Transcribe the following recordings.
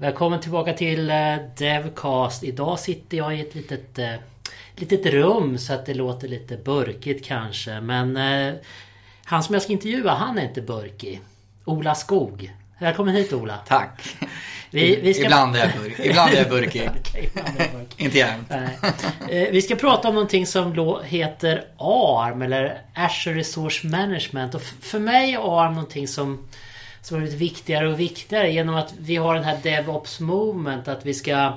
Välkommen tillbaka till eh, Devcast. Idag sitter jag i ett litet, eh, litet rum så att det låter lite burkigt kanske. Men eh, han som jag ska intervjua, han är inte burkig. Ola Skog. Välkommen hit Ola. Tack. Vi, vi ska... Ibland är jag burkig. Ibland är jag burkig. inte jämt. Vi ska prata om någonting som heter ARM eller Azure Resource Management. Och för mig är ARM någonting som som har blivit viktigare och viktigare genom att vi har den här DevOps movement. Att vi ska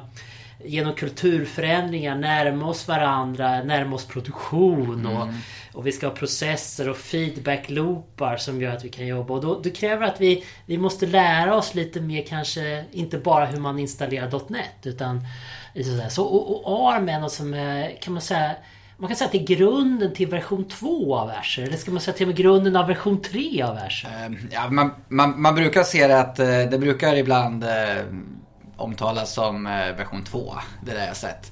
genom kulturförändringar närma oss varandra, närma oss produktion och, mm. och vi ska ha processer och feedback-loopar som gör att vi kan jobba. Och då, då kräver att vi, vi måste lära oss lite mer kanske, inte bara hur man installerar .NET utan så, och, och ARM är något som är, kan man säga man kan säga att det är grunden till version 2 av Azure. Eller ska man säga till och med grunden av version 3 av Azure? Ehm, ja, man, man, man brukar se det att eh, det brukar ibland eh, omtalas som eh, version 2. Det där jag sett.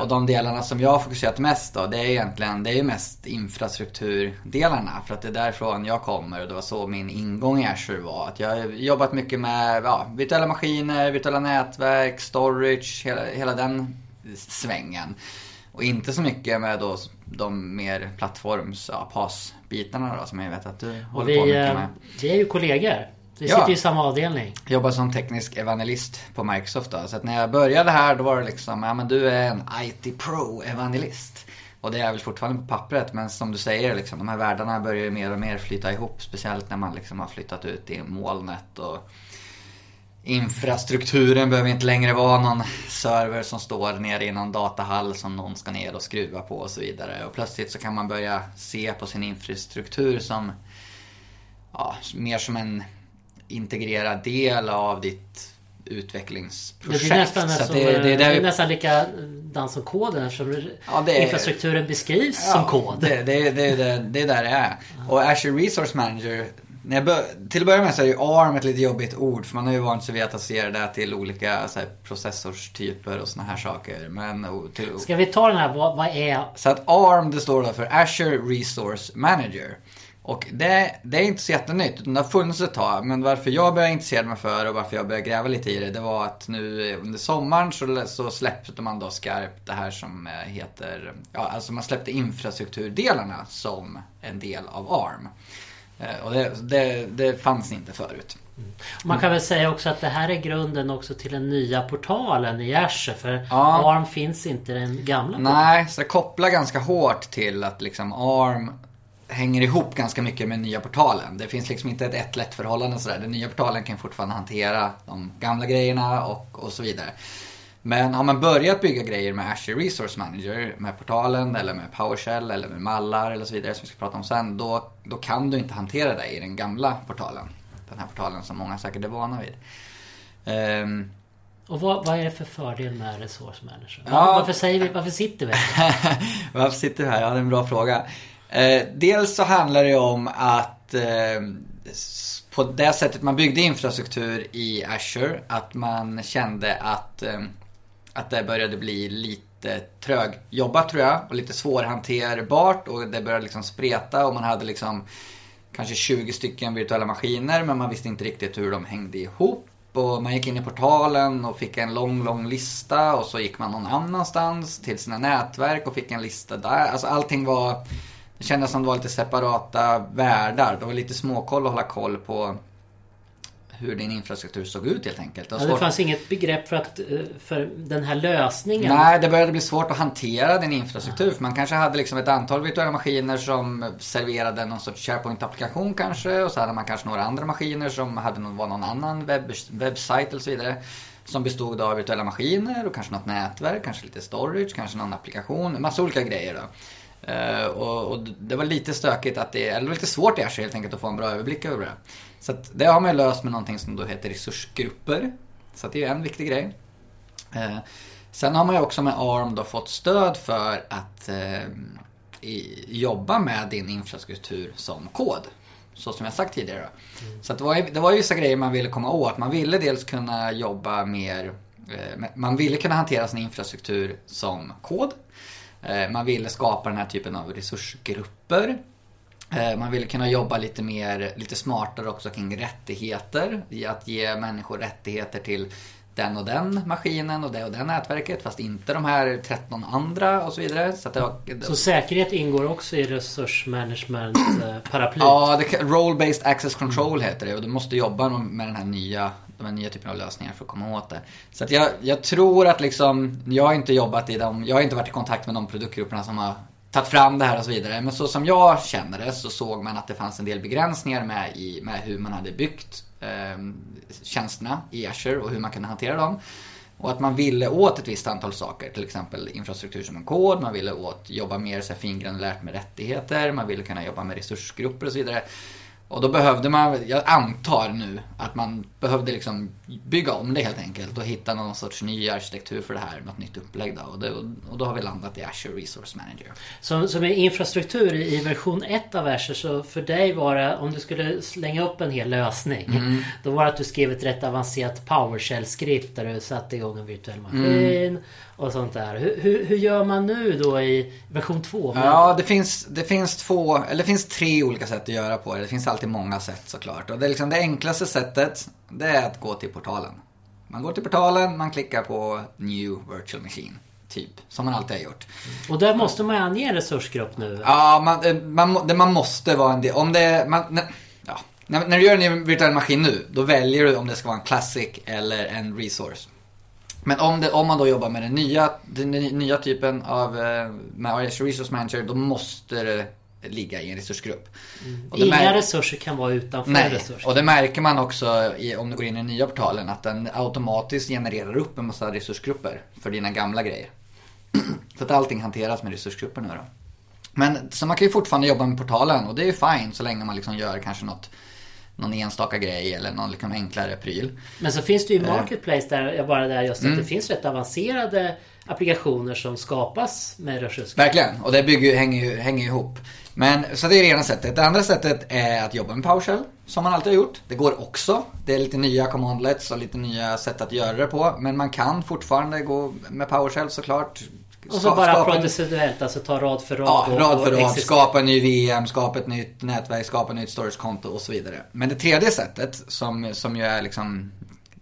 Och de delarna som jag har fokuserat mest då, det är egentligen det är mest infrastrukturdelarna. För att det är därifrån jag kommer och det var så min ingång i Azure var. Att jag har jobbat mycket med ja, virtuella maskiner, virtuella nätverk, storage, hela, hela den svängen. Och inte så mycket med då de mer plattforms, ja, PAS-bitarna då som jag vet att du och håller vi, på mycket med. Vi är ju kollegor. Vi sitter ja. i samma avdelning. Jag jobbar som teknisk evangelist på Microsoft då. Så att när jag började här då var det liksom, ja men du är en IT Pro-evangelist. Och det är väl fortfarande på pappret men som du säger liksom, de här världarna börjar ju mer och mer flyta ihop. Speciellt när man liksom har flyttat ut i molnet och Infrastrukturen behöver inte längre vara någon server som står nere i någon datahall som någon ska ner och skruva på och så vidare. Och plötsligt så kan man börja se på sin infrastruktur som ja, mer som en integrerad del av ditt utvecklingsprojekt. Det är nästan, så det, det, det, det är nästan likadant som koden eftersom ja, infrastrukturen beskrivs ja, som kod. Det, det, det, det, det är där det är. Och Azure Resource Manager när jag till att börja med så är ju ARM ett lite jobbigt ord för man har ju vant sig vid att associera det till olika så här, processorstyper och såna här saker. Men, till, Ska vi ta den här, vad, vad är... Så att ARM det står då för Azure Resource Manager. Och det, det är inte så jättenytt, utan det har funnits ett tag. Men varför jag började intressera mig för och varför jag började gräva lite i det, det var att nu under sommaren så, så släppte man då skarpt det här som heter, ja alltså man släppte infrastrukturdelarna som en del av ARM. Eh, och det, det, det fanns inte förut. Mm. Man kan väl säga också att det här är grunden också till den nya portalen i Azure. För ja. ARM finns inte i den gamla portalen. Nej, så det kopplar ganska hårt till att liksom ARM hänger ihop ganska mycket med nya portalen. Det finns liksom inte ett ett lätt förhållande sådär. Den nya portalen kan fortfarande hantera de gamla grejerna och, och så vidare. Men har man börjat bygga grejer med Azure Resource Manager, med portalen eller med PowerShell eller med mallar eller så vidare som vi ska prata om sen. Då, då kan du inte hantera det i den gamla portalen. Den här portalen som många säkert är vana vid. Um, och vad, vad, är det för fördel med Resource Manager? Ja, varför, säger vi, varför sitter vi här? varför sitter vi här? Ja, det är en bra fråga. Eh, dels så handlar det om att eh, på det sättet man byggde infrastruktur i Azure, att man kände att eh, att det började bli lite trögjobbat tror jag och lite svårhanterbart och det började liksom spreta och man hade liksom kanske 20 stycken virtuella maskiner men man visste inte riktigt hur de hängde ihop. Och man gick in i portalen och fick en lång, lång lista och så gick man någon annanstans till sina nätverk och fick en lista där. Alltså allting var... Det kändes som det var lite separata världar. Det var lite småkoll att hålla koll på hur din infrastruktur såg ut helt enkelt. Det, ja, det fanns inget begrepp för, att, eh, för den här lösningen? Nej, det började bli svårt att hantera din infrastruktur. För man kanske hade liksom ett antal virtuella maskiner som serverade någon sorts SharePoint-applikation kanske. Och så hade man kanske några andra maskiner som hade någon, var någon annan webb, webbsajt eller så vidare. Som bestod av virtuella maskiner och kanske något nätverk, kanske lite storage, kanske någon applikation. Massa olika grejer då. Uh, och, och, det var lite stökigt att det, eller lite svårt i Azure helt enkelt att få en bra överblick över det. Så det har man löst med någonting som då heter resursgrupper. Så det är en viktig grej. Eh, sen har man ju också med ARM då fått stöd för att eh, i, jobba med din infrastruktur som kod. Så som jag sagt tidigare. Mm. Så det, var, det var ju vissa grejer man ville komma åt. Man ville dels kunna jobba mer man ville kunna hantera sin infrastruktur som kod. Eh, man ville skapa den här typen av resursgrupper Eh, man ville kunna jobba lite mer, lite smartare också kring rättigheter. I att ge människor rättigheter till den och den maskinen och det och det nätverket fast inte de här 13 andra och så vidare. Så, var, så säkerhet ingår också i resursmanagement-paraplyet? ja, Role-Based Access Control heter det och du måste jobba med den här nya de här nya typerna av lösningar för att komma åt det. Så att jag, jag tror att liksom, jag har inte jobbat i dem, jag har inte varit i kontakt med de produktgrupperna som har tagit fram det här och så vidare. Men så som jag känner det så såg man att det fanns en del begränsningar med, i, med hur man hade byggt eh, tjänsterna i Azure och hur man kunde hantera dem. Och att man ville åt ett visst antal saker, till exempel infrastruktur som en kod, man ville åt jobba mer så fingranulärt med rättigheter, man ville kunna jobba med resursgrupper och så vidare. Och då behövde man, jag antar nu, att man behövde liksom bygga om det helt enkelt och hitta någon sorts ny arkitektur för det här, något nytt upplägg då. Och, det, och då har vi landat i Azure Resource Manager. Som, som är infrastruktur i version 1 av Azure så för dig var det, om du skulle slänga upp en hel lösning. Mm. Då var det att du skrev ett rätt avancerat PowerShell-skript där du satte igång en virtuell maskin. Mm och sånt där. Hur, hur, hur, gör man nu då i version 2? Ja, det finns, det finns två, eller det finns tre olika sätt att göra på det. Det finns alltid många sätt såklart. Och det, liksom det enklaste sättet, det är att gå till portalen. Man går till portalen, man klickar på New Virtual Machine. Typ, som man alltid har gjort. Och där måste man ange en resursgrupp nu? Ja, man, eh, man, man måste vara en del. Om det, man, ja. När, när du gör en virtuell maskin nu, då väljer du om det ska vara en classic eller en resource. Men om, det, om man då jobbar med den nya, den nya typen av eh, med Resource Manager, då måste det ligga i en resursgrupp. Mm. Inga resurser kan vara utanför Nej. resurser. Och det märker man också i, om du går in i den nya portalen att den automatiskt genererar upp en massa resursgrupper för dina gamla grejer. så att allting hanteras med resursgrupper nu då. Men så man kan ju fortfarande jobba med portalen och det är ju fine så länge man liksom gör kanske något någon enstaka grej eller någon liksom enklare pryl. Men så finns det ju eh. Marketplace där, bara där just att mm. det finns rätt avancerade applikationer som skapas med resursgrupper. Verkligen, och det bygger, hänger ju hänger ihop. Men, så det är det ena sättet. Det andra sättet är att jobba med PowerShell. Som man alltid har gjort. Det går också. Det är lite nya commandlets och lite nya sätt att göra det på. Men man kan fortfarande gå med PowerShell såklart. Och så bara processuellt, alltså ta rad för rad. Ja, rad för rad. Skapa en ny VM, skapa ett nytt nätverk, skapa ett nytt storagekonto och så vidare. Men det tredje sättet som, som ju är liksom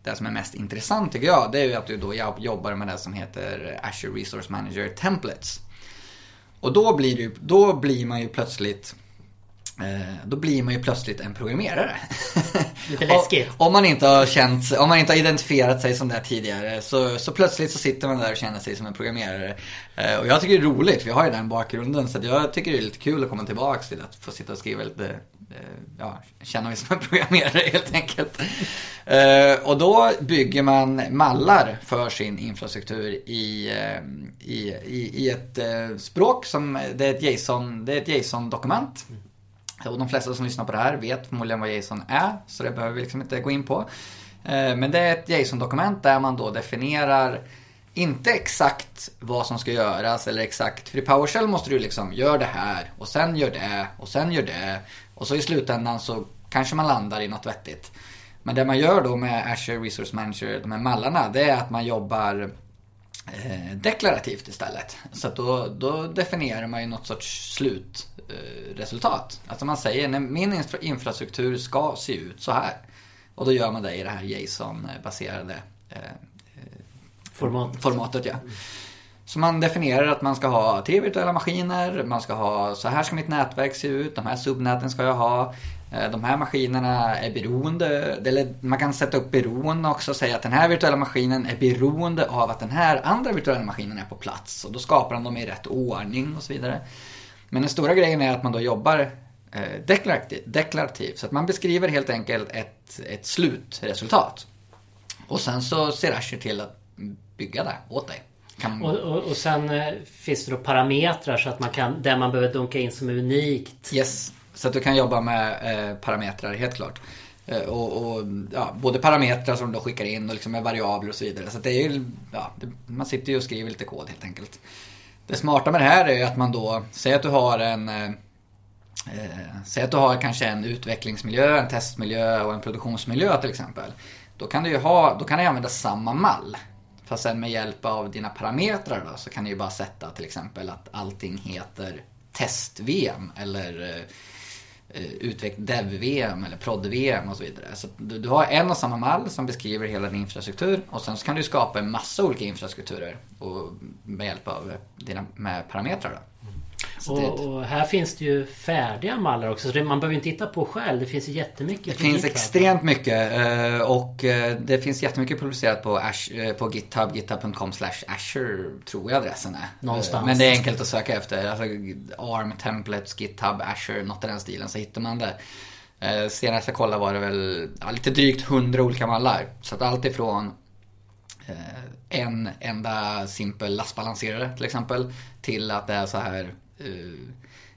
det som är mest intressant tycker jag, det är ju att du då jobbar med det som heter Azure Resource Manager Templates. Och då blir, det, då blir man ju plötsligt då blir man ju plötsligt en programmerare. Lite läskigt. om man inte har känt, om man inte har identifierat sig som det tidigare så, så plötsligt så sitter man där och känner sig som en programmerare. Eh, och jag tycker det är roligt, jag har ju den bakgrunden så jag tycker det är lite kul att komma tillbaka till att få sitta och skriva lite, eh, ja, känna mig som en programmerare helt enkelt. Och då bygger man mallar för sin infrastruktur i, i, i, i ett språk som, det är ett JSON, och de flesta som lyssnar på det här vet förmodligen vad JSON är, så det behöver vi liksom inte gå in på. Eh, men det är ett JSON-dokument där man då definierar inte exakt vad som ska göras eller exakt, för i PowerShell måste du liksom gör det här och sen gör det och sen gör det och så i slutändan så kanske man landar i något vettigt. Men det man gör då med Azure Resource Manager, de här mallarna, det är att man jobbar deklarativt istället. Så då, då definierar man ju något sorts slutresultat. Eh, alltså man säger, min infra infrastruktur ska se ut så här. Och då gör man det i det här JSON-baserade eh, Format. formatet. Ja. Så man definierar att man ska ha tre virtuella maskiner, man ska ha så här ska mitt nätverk se ut, de här subnäten ska jag ha. Eh, de här maskinerna är beroende, eller man kan sätta upp beroende också och säga att den här virtuella maskinen är beroende av att den här andra virtuella maskinen är på plats. Och då skapar de dem i rätt ordning och så vidare. Men den stora grejen är att man då jobbar eh, deklarativt. Så att man beskriver helt enkelt ett, ett slutresultat. Och sen så ser Azure till att bygga det åt dig. Man... Och, och, och, sen eh, finns det då parametrar så att man kan, där man behöver dunka in som är unikt. Yes. Så att du kan jobba med eh, parametrar, helt klart. Eh, och, och ja, både parametrar som du skickar in och liksom med variabler och så vidare. Så det är ju, ja, det, man sitter ju och skriver lite kod helt enkelt. Det smarta med det här är ju att man då, säg att du har en eh, eh, Säg att du har kanske en utvecklingsmiljö, en testmiljö och en produktionsmiljö till exempel. Då kan du ju ha, då kan du använda samma mall. Fast sen med hjälp av dina parametrar då så kan du ju bara sätta till exempel att allting heter test-VM eller eh, Eh, utveckla dev-VM eller prod-VM och så vidare. Så du, du, har en och samma mall som beskriver hela din infrastruktur och sen så kan du skapa en massa olika infrastrukturer och med hjälp av dina med parametrar. Då. Och, och, här finns det ju färdiga mallar också. Så man behöver inte titta på själv. Det finns ju jättemycket. Det finns extremt mycket. Eh, och eh, det finns jättemycket publicerat på, Ash, eh, på GitHub. GitHub.com slash Azure tror jag adressen är. Någonstans. Men det är enkelt att söka efter. Alltså ARM, Templates, GitHub, Azure, något i den stilen. Så hittar man det. Senast jag kollade var det väl ja, lite drygt 100 olika mallar. Så att allt ifrån en enda simpel lastbalanserare till exempel. Till att det är så här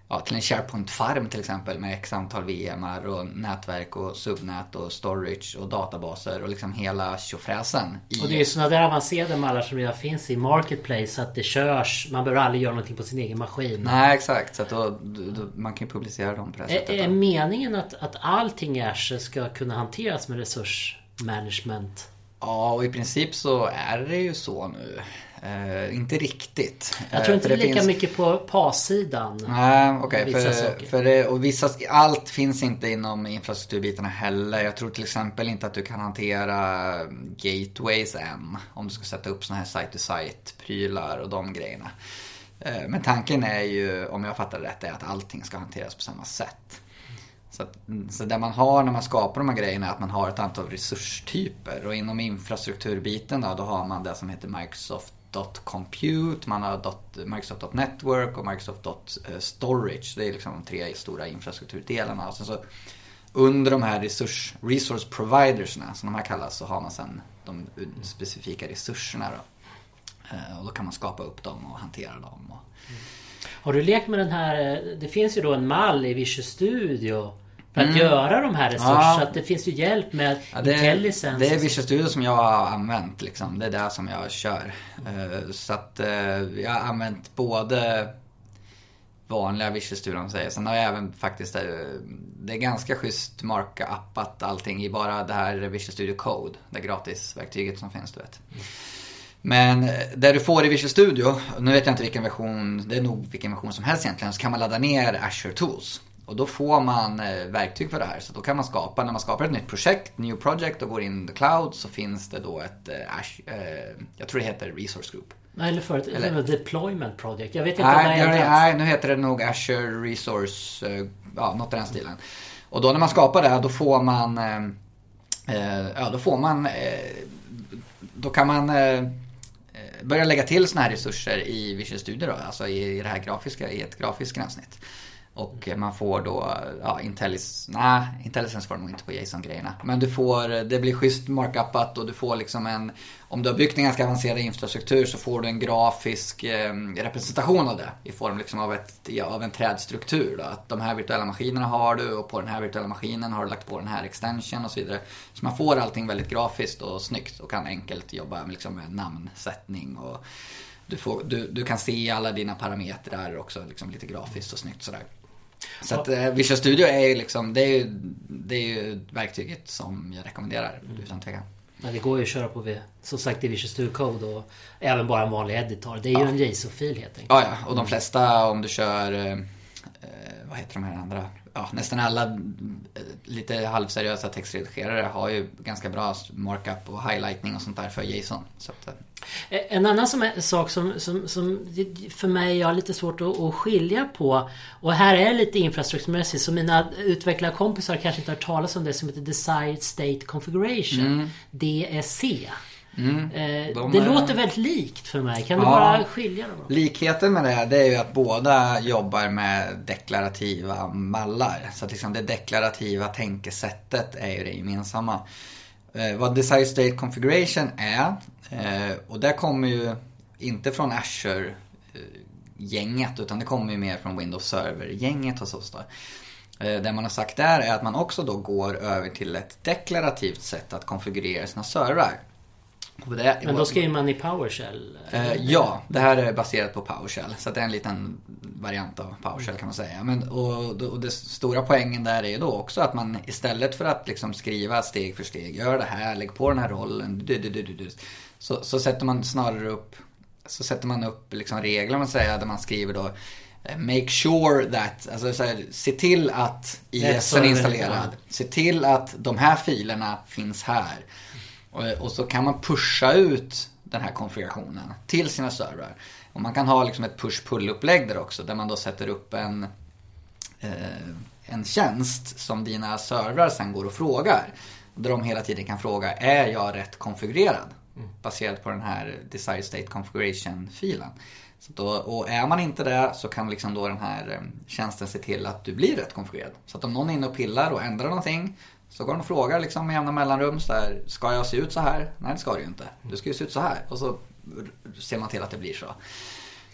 ja, till en SharePoint-farm till exempel med x antal VMar och nätverk och subnät och storage och databaser och liksom hela tjofräsen. I... Och det är ju sådana där avancerade mallar som redan finns i Marketplace så att det körs. Man behöver aldrig göra någonting på sin egen maskin. Nej exakt, så att då, då, man kan ju publicera dem på det sättet. Är, är meningen att, att allting i Azure ska kunna hanteras med resursmanagement? Ja, och i princip så är det ju så nu. Uh, inte riktigt. Jag tror inte uh, det är lika finns... mycket på PAS-sidan. Nej, okej. Okay, för, för det, och vissa, allt finns inte inom infrastrukturbitarna heller. Jag tror till exempel inte att du kan hantera gateways än. Om du ska sätta upp såna här site-to-site-prylar och de grejerna. Uh, men tanken är ju, om jag fattar rätt, är att allting ska hanteras på samma sätt. Så, att, så det man har när man skapar de här grejerna är att man har ett antal resurstyper. Och inom infrastrukturbiten då, då har man det som heter Microsoft Compute, man har Microsoft Network och Microsoft Storage. Det är liksom de tre stora infrastrukturdelarna. Och sen så under de här resurs, resource providersna, som de här kallas, så har man sen de specifika resurserna. Då. Eh, och då kan man skapa upp dem och hantera dem. Har du lekt med den här, det finns ju då en mall i Visual Studio för att mm. göra de här resurserna. Ja. Så att det finns ju hjälp med ja, det, intelligence. Det är Visual Studio som jag har använt liksom. Det är det som jag kör. Mm. Så att eh, jag har använt både vanliga Visual Studio om säger. Sen har jag även faktiskt, eh, det är ganska schysst marka-appat allting i bara det här Visual Studio Code. Det gratisverktyget som finns du vet. Men det du får i Visual Studio, nu vet jag inte vilken version, det är nog vilken version som helst egentligen, så kan man ladda ner Azure Tools. Och då får man eh, verktyg för det här. Så då kan man skapa, när man skapar ett nytt projekt, New Project och går in i the cloud så finns det då ett, eh, Azure, jag tror det heter Resource Group. Nej, eller förut, eller Deployment Project. Jag vet inte nej, vad det är. Nej, nu heter det nog Azure Resource, ja, något i den stilen. Och då när man skapar det, då får man, ja, då får man, då kan man börja lägga till såna här resurser i Visual Studio då, alltså i det här grafiska, i ett grafiskt gränssnitt. Och man får då, ja, Intellis, nej, Intelligence får du nog inte på JSON-grejerna. Men du får, det blir schysst markupat och du får liksom en, om du har byggt en ganska avancerad infrastruktur så får du en grafisk eh, representation av det. I form liksom av, ett, av en trädstruktur. Då. Att de här virtuella maskinerna har du och på den här virtuella maskinen har du lagt på den här extension och så vidare. Så man får allting väldigt grafiskt och snyggt och kan enkelt jobba liksom med namnsättning och du, får, du, du kan se alla dina parametrar också liksom lite grafiskt och snyggt sådär. Så att eh, Visual Studio är ju liksom, det är ju, det är ju verktyget som jag rekommenderar mm. utan tvekan. Men det går ju att köra på, som sagt, i Visual Studio Code och även bara en vanlig editor. Det är ju ja. en JSON-fil helt enkelt. Ja, ja. Och de flesta om du kör, eh, eh vad heter de här andra? Ja, nästan alla eh, lite halvseriösa textredigerare har ju ganska bra markup och highlightning och sånt där för JSON. Så att, eh, Eh, en annan som är, sak som, som, som för mig jag har lite svårt att, att skilja på och här är lite infrastrukturmässigt så mina utvecklarkompisar kanske inte har talat om det som heter Desired State Configuration mm. DSC. Mm, eh, de det är... låter väldigt likt för mig. Kan du bara skilja dem? Likheten med det, det är ju att båda jobbar med deklarativa mallar. Så att liksom det deklarativa tänkesättet är ju det gemensamma. Eh, vad Desired State Configuration är Eh, och det kommer ju inte från Azure-gänget utan det kommer ju mer från Windows Server-gänget hos oss då. Det man har sagt där är att man också då går över till ett deklarativt sätt att konfigurera sina servrar. Det, Men då skriver man i PowerShell? Eh, ja, det här är baserat på PowerShell. Så det är en liten variant av PowerShell kan man säga. Men, och, och det stora poängen där är ju då också att man istället för att liksom skriva steg för steg, gör det här, lägg på den här rollen, du, du, du, så, så sätter man snarare upp så sätter man upp liksom regler man säger där man skriver då eh, Make sure that, alltså så här, se till att IS är installerad. Se till att de här filerna finns här. Och, och så kan man pusha ut den här konfigurationen till sina servrar. Och man kan ha liksom ett push-pull-upplägg där också där man då sätter upp en, eh, en tjänst som dina servrar sen går och frågar. Där de hela tiden kan fråga, är jag rätt konfigurerad? Baserat på den här Desired State Configuration-filen. Så då, och är man inte det så kan liksom då den här eh, tjänsten se till att du blir rätt konfigurerad. Så att om någon är inne och pillar och ändrar någonting så går de och frågar liksom med jämna mellanrum så här, Ska jag se ut så här? Nej det ska du ju inte. Du ska ju se ut så här. Och så ser man till att det blir så.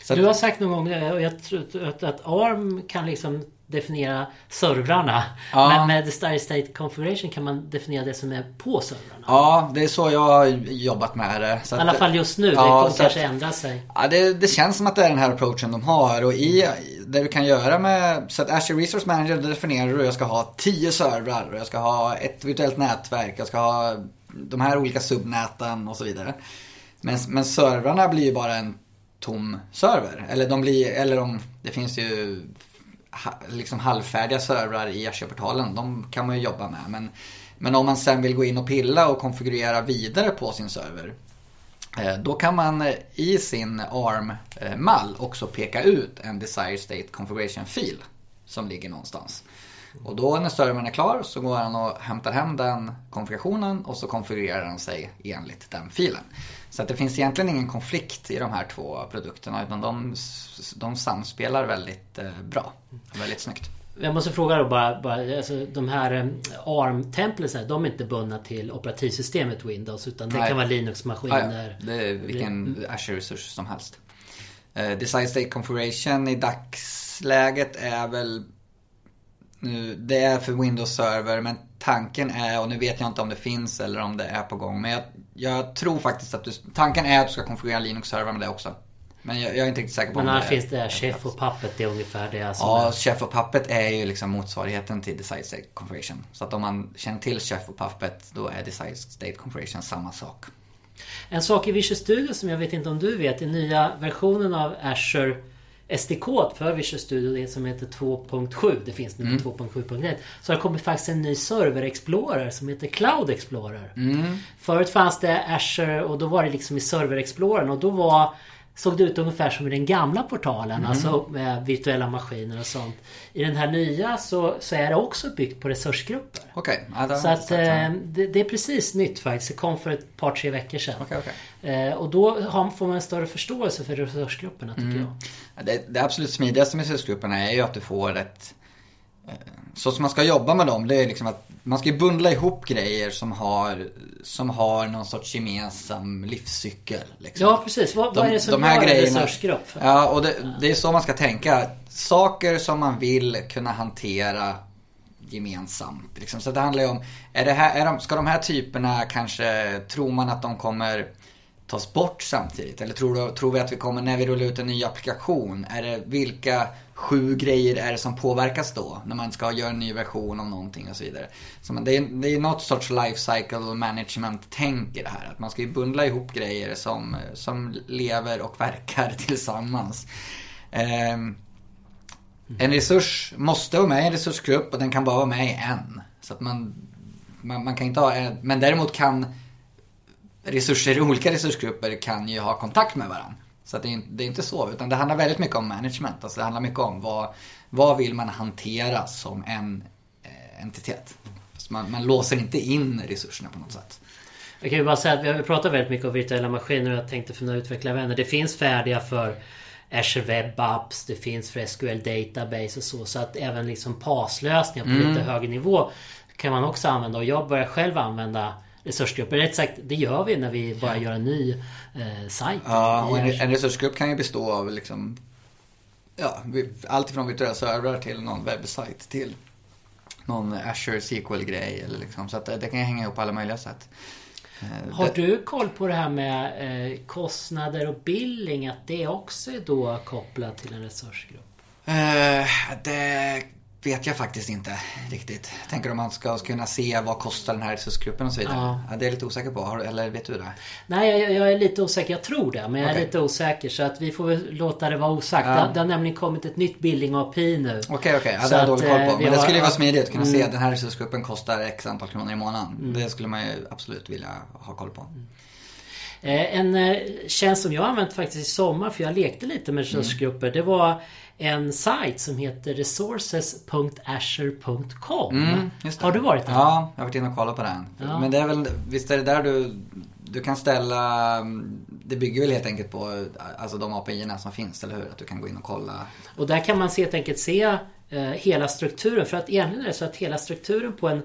så Du har sagt någon gång, och jag tror att, att ARM kan liksom definiera servrarna. Ja. Men med Style State Configuration kan man definiera det som är på servrarna. ja, det är så jag har jobbat med det. Så I att- alla fall just nu. Ja, det kommer så kanske att- ändra sig. Ja, det, det känns som att det är den här approachen de har. Och i det du kan göra med... Så att Azure Resource Manager definierar du jag ska ha 10 servrar och jag ska ha ett virtuellt nätverk. Jag ska ha de här olika subnäten och så vidare. Men, men servrarna blir ju bara en tom server. Eller de blir... Eller de, det finns ju liksom halvfärdiga servrar i Azure-portalen. De kan man ju jobba med. Men, men om man sen vill gå in och pilla och konfigurera vidare på sin server. Eh, då kan man eh, i sin ARM-mall eh, också peka ut en Desired State Configuration-fil som ligger någonstans. Och då när servern är klar så går han och hämtar hem den konfigurationen och så konfigurerar den sig enligt den filen. Så det finns egentligen ingen konflikt i de här två produkterna utan de, de samspelar väldigt eh, bra. Väldigt snyggt. Jag måste fråga då bara, bara alltså, de här eh, ARM-templesen, de är inte bundna till operativsystemet Windows utan det Nej. kan vara Ja, ja. Linux-maskiner. Det är vilken Azure-resurs som helst. Eh, Design State Configuration i dagsläget är väl nu, det är för Windows Server men tanken är, och nu vet jag inte om det finns eller om det är på gång, men jag, jag tror faktiskt att du, tanken är att du ska konfigurera Linux Server med det också. Men jag, jag är inte riktigt säker på Men annars det finns det Chef och Puppet, det är ungefär det som Ja, är. Chef och Puppet är ju liksom motsvarigheten till Design State Configuration. Så att om man känner till Chef och Puppet, då är Design State Configuration samma sak. En sak i Visual Studio som jag vet inte om du vet, i nya versionen av Azure SDK för Visual Studio, det som heter 2.7, det finns nu 2.7.1. Så har det kommit faktiskt en ny server Explorer som heter Cloud Explorer. Förut fanns det Azure och då var det liksom i server Explorern och då var Såg det ut ungefär som i den gamla portalen, alltså med virtuella maskiner och sånt. I den här nya så, så är det också byggt på resursgrupper. Okej, ja, Så jag att eh, det, det är precis nytt faktiskt. Det kom för ett par tre veckor sedan. Okej, okej. Eh, och då har, får man en större förståelse för resursgrupperna tycker jag. Ja, Det, det absolut smidigaste med resursgrupperna är ju att du får ett... Så som man ska jobba med dem, det är liksom att man ska bundla ihop grejer som har, som har någon sorts gemensam livscykel. Liksom. Ja precis. Vad, vad är det som gör en resursgrupp? Ja, och det, det är så man ska tänka. Saker som man vill kunna hantera gemensamt. Liksom. Så det handlar ju om, är det här, är de, ska de här typerna kanske, tror man att de kommer tas bort samtidigt? Eller tror, du, tror vi att vi kommer, när vi rullar ut en ny applikation, är det vilka sju grejer är det som påverkas då? När man ska göra en ny version av någonting och så vidare. Så man, det, är, det är något sorts life cycle management-tänk i det här. Att man ska ju bundla ihop grejer som, som lever och verkar tillsammans. Eh, en resurs måste vara med i en resursgrupp och den kan bara vara med i en. Så att man, man, man kan inte ha en, men däremot kan resurser i olika resursgrupper kan ju ha kontakt med varandra. Så det, är, inte- det är inte så, utan det handlar väldigt mycket om management. Alltså det handlar mycket om vad, vad vill man hantera som en eh, entitet. Så man, man låser inte in resurserna på något sätt. Jag kan ju bara säga att vi har pratat väldigt mycket om virtuella maskiner och jag tänkte för några utvecklarvänner. Det finns färdiga för Azure Web Apps, det finns för SQL Database och så. Så att även liksom PAS-lösningar på lite högre nivå kan man också använda. Och jag börjar själv använda resursgrupper. Rätt sagt, det gör vi när vi bara gör en ny eh, sajt. Ja, och en, en resursgrupp kan ju bestå av liksom Ja, allt ifrån virtuella servrar till någon webbsajt till någon Azure SQL-grej eller liksom. Så att det, det kan hänga ihop på alla möjliga sätt. Eh, Har du koll på det här med eh, kostnader och billing? Att det också är då kopplat till en resursgrupp? Eh, det vet jag faktiskt inte riktigt. Tänker om man ska kunna se vad kostar den här resursgruppen och så vidare. Ja. ja det är jag lite osäker på. Har, eller vet du det? Nej, jag, jag, är lite osäker. Jag tror det. Men jag okay. är lite osäker. Så att vi får väl låta det vara osagt. Ja. Det, det har nämligen kommit ett nytt billing API nu. Okej, okay, okej. Okay. Ja, det har jag dålig koll på. Eh, men det skulle ju vara smidigt att kunna mm. se att den här resursgruppen kostar x antal kronor i månaden. Mm. Det skulle man ju absolut vilja ha koll på. Mm. En eh, tjänst som jag använt faktiskt i sommar, för jag lekte lite med resursgrupper. Det var en sajt som heter resources.azure.com. Mm, Har du varit där? Ja, jag har varit inne och kollat på den. Ja. Men det är väl, visst är det där du, du kan ställa, det bygger väl helt enkelt på alltså de api som finns, eller hur? Att du kan gå in och kolla. Och där kan man se, helt enkelt se eh, hela strukturen. För att egentligen är det så att hela strukturen på en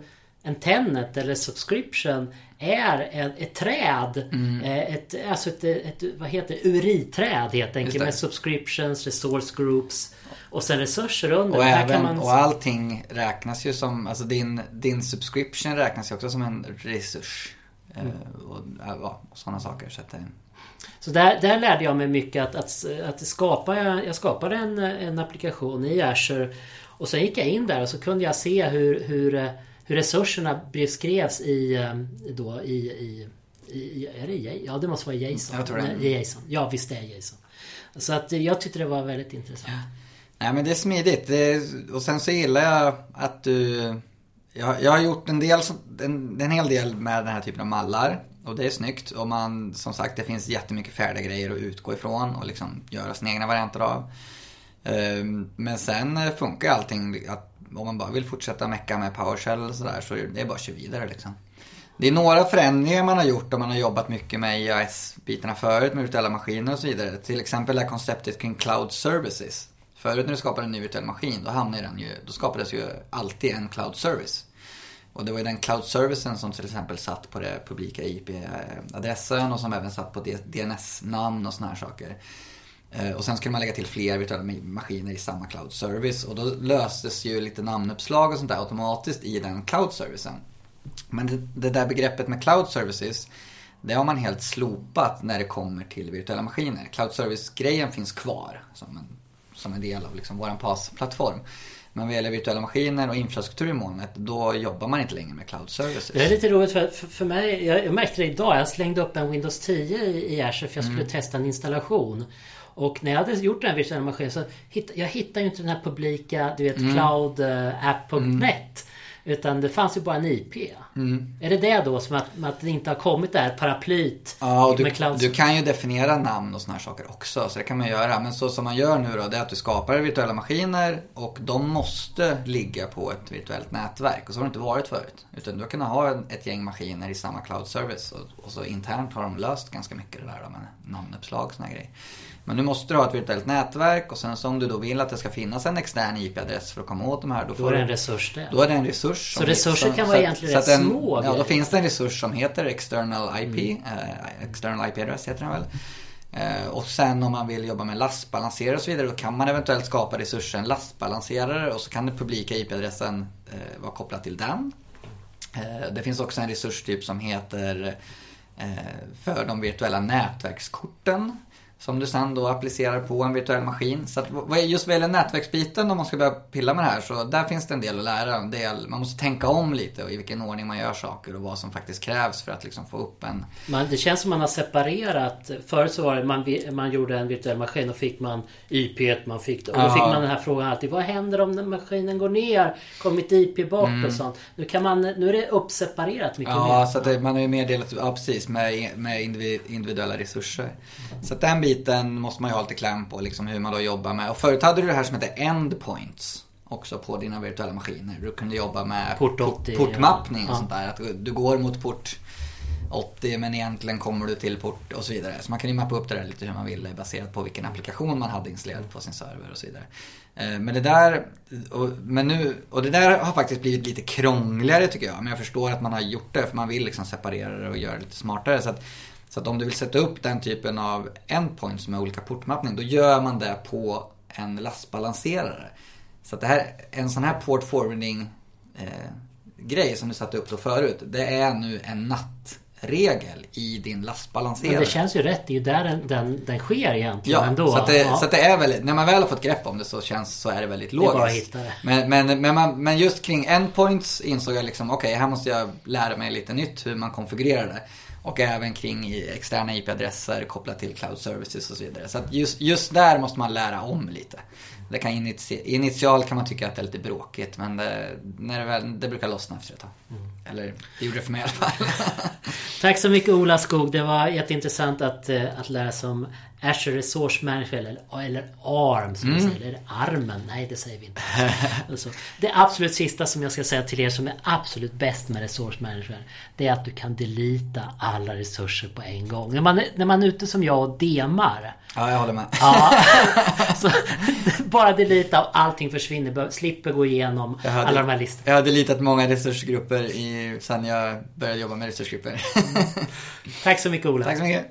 en Tenet eller subscription är ett, ett träd. Mm. Eh, ett, alltså ett, ett, vad heter det, uriträd helt enkelt. Med subscriptions, resource groups och sen resurser under. Och, även, man... och allting räknas ju som, alltså din, din subscription räknas ju också som en resurs. Eh, mm. Och, ja, och sådana saker. Så, att, så där, där lärde jag mig mycket att, att, att skapa, jag skapade en, en applikation i Azure och sen gick jag in där och så kunde jag se hur, hur hur resurserna beskrevs i, ehm, då, i, i, i är det Jason? Ja det måste vara Jason. Jag tror det. Nej, Jason. Ja visst det är Jason. Så att jag tyckte det var väldigt intressant. Ja. Nej men det är smidigt. Det är, och sen så gillar jag att du... Jag, jag har gjort en, del, en, en hel del med den här typen av mallar. Och det är snyggt. Och man, som sagt, det finns jättemycket färdiga grejer att utgå ifrån och liksom göra sina egna varianter av. Ehm, men sen funkar allting att om man bara vill fortsätta mecka med PowerShell och sådär så det är bara att köra vidare liksom. Det är några förändringar man har gjort om man har jobbat mycket med IAS-bitarna förut med virtuella maskiner och så vidare. Till exempel det här konceptet kring Cloud Services. Förut när du skapade en ny virtuell maskin då, hamnade den ju, då skapades ju alltid en Cloud Service. Och det var ju den Cloud Servicen som till exempel satt på den publika IP-adressen och som även satt på DNS-namn och såna här saker. Eh, och sen skulle man lägga till fler virtuella maskiner i samma cloud service. Och då löstes ju lite namnuppslag och sånt där automatiskt i den cloud servicen. Men det, det där begreppet med cloud services, det har man helt slopat när det kommer till virtuella maskiner. Cloud service-grejen finns kvar som en, som en del av liksom vår PAS-plattform. Men vad gäller virtuella maskiner och infrastruktur i molnet, då jobbar man inte längre med cloud services. Det är lite roligt för, för, för mig, jag, jag märkte det idag. Jag slängde upp en Windows 10 i, i Azure för jag skulle mm. testa en installation. Och när jag hade gjort den här virtuella maskinen så hittade jag hittade ju inte den här publika, du vet, mm. cloudapp.net. Mm. Utan det fanns ju bara en IP. Mm. Är det det då som att, att det inte har kommit det här paraplyt ja, och du, med cloud? Du kan ju definiera namn och såna här saker också. Så det kan man göra. Men så som man gör nu då, det är att du skapar virtuella maskiner och de måste ligga på ett virtuellt nätverk. Och så har det inte varit förut. Utan du kunnat ha ett gäng maskiner i samma cloud service. Och, och så internt har de löst ganska mycket det där då med namnuppslag och såna grejer. Men nu måste du ha ett virtuellt nätverk och sen så om du då vill att det ska finnas en extern IP-adress för att komma åt de här. Då, då är det en resurs det. Då är det en resurs. Så resurser som, kan vara egentligen rätt en, små Ja, då finns det en resurs som heter external IP. Mm. Eh, external IP-adress heter den väl. Eh, och sen om man vill jobba med lastbalanserare och så vidare då kan man eventuellt skapa resursen lastbalanserare och så kan den publika IP-adressen eh, vara kopplad till den. Det finns också en resurstyp som heter för de virtuella nätverkskorten. Som du sen då applicerar på en virtuell maskin. Så att just vad gäller nätverksbiten om man ska börja pilla med det här så där finns det en del att lära. En del, man måste tänka om lite och i vilken ordning man gör saker och vad som faktiskt krävs för att liksom få upp en... Man, det känns som man har separerat. Förut så var det man, man gjorde en virtuell maskin och fick man IP, man fick, och då ja. fick man den här frågan alltid. Vad händer om maskinen går ner? Kommer mitt IP bort mm. och sånt? Nu, kan man, nu är det uppseparerat mycket ja, mer. Ja, så att det, man ju mer delat, ja precis, med, med individuella resurser. Så att den biten måste man ju ha lite kläm på, liksom hur man då jobbar med. Och förut hade du det här som heter endpoints också på dina virtuella maskiner. Du kunde jobba med port 80, portmappning och ja. sånt där. Att du går mot port 80 men egentligen kommer du till port och så vidare. Så man kan ju mappa upp det där lite hur man vill baserat på vilken applikation man hade installerad på sin server och så vidare. Eh, men det där, och, men nu, och det där har faktiskt blivit lite krångligare tycker jag. Men jag förstår att man har gjort det för man vill liksom separera det och göra det lite smartare. Så att så att om du vill sätta upp den typen av endpoints med olika portmappning, då gör man det på en lastbalanserare. Så att det här, en sån här port forwarding eh, grej som du satte upp då förut, det är nu en NAT regel i din lastbalanserare. Men det känns ju rätt. Det är ju där den, den, den sker egentligen Ja, ändå. så det, ja. så att det är väldigt, när man väl har fått grepp om det så känns så är det väldigt logiskt. bara att hitta det. Men, men, men, man, men just kring endpoints insåg jag liksom, okej här måste jag lära mig lite nytt hur man konfigurerar det. Och även kring externa IP-adresser kopplat till cloud services och så vidare. Så att just, just där måste man lära om lite. Det kan initi- initialt kan man tycka att det är lite bråkigt men det, när det, väl, det brukar lossna efter ett tag. Mm. Eller det gjorde det för mig i alla fall. Tack så mycket Ola Skog. Det var jätteintressant att, eh, att lära sig om Azure Resource Management eller, eller ARM som Mm. säger. Eller ARMen. Nej det säger vi inte. alltså, det absolut sista som jag ska säga till er som är absolut bäst med Resource Management. Det är att du kan delita alla resurser på en gång. När man, är- när man är ute som jag och demar. ja, jag håller med. Ja, så, bara delita och allting försvinner. Slipper gå igenom hade- alla de här listorna. Jag har deletat många resursgrupper i, sen jag började jobba med resursgrupper. Tack så mycket Ola. Tack så mycket.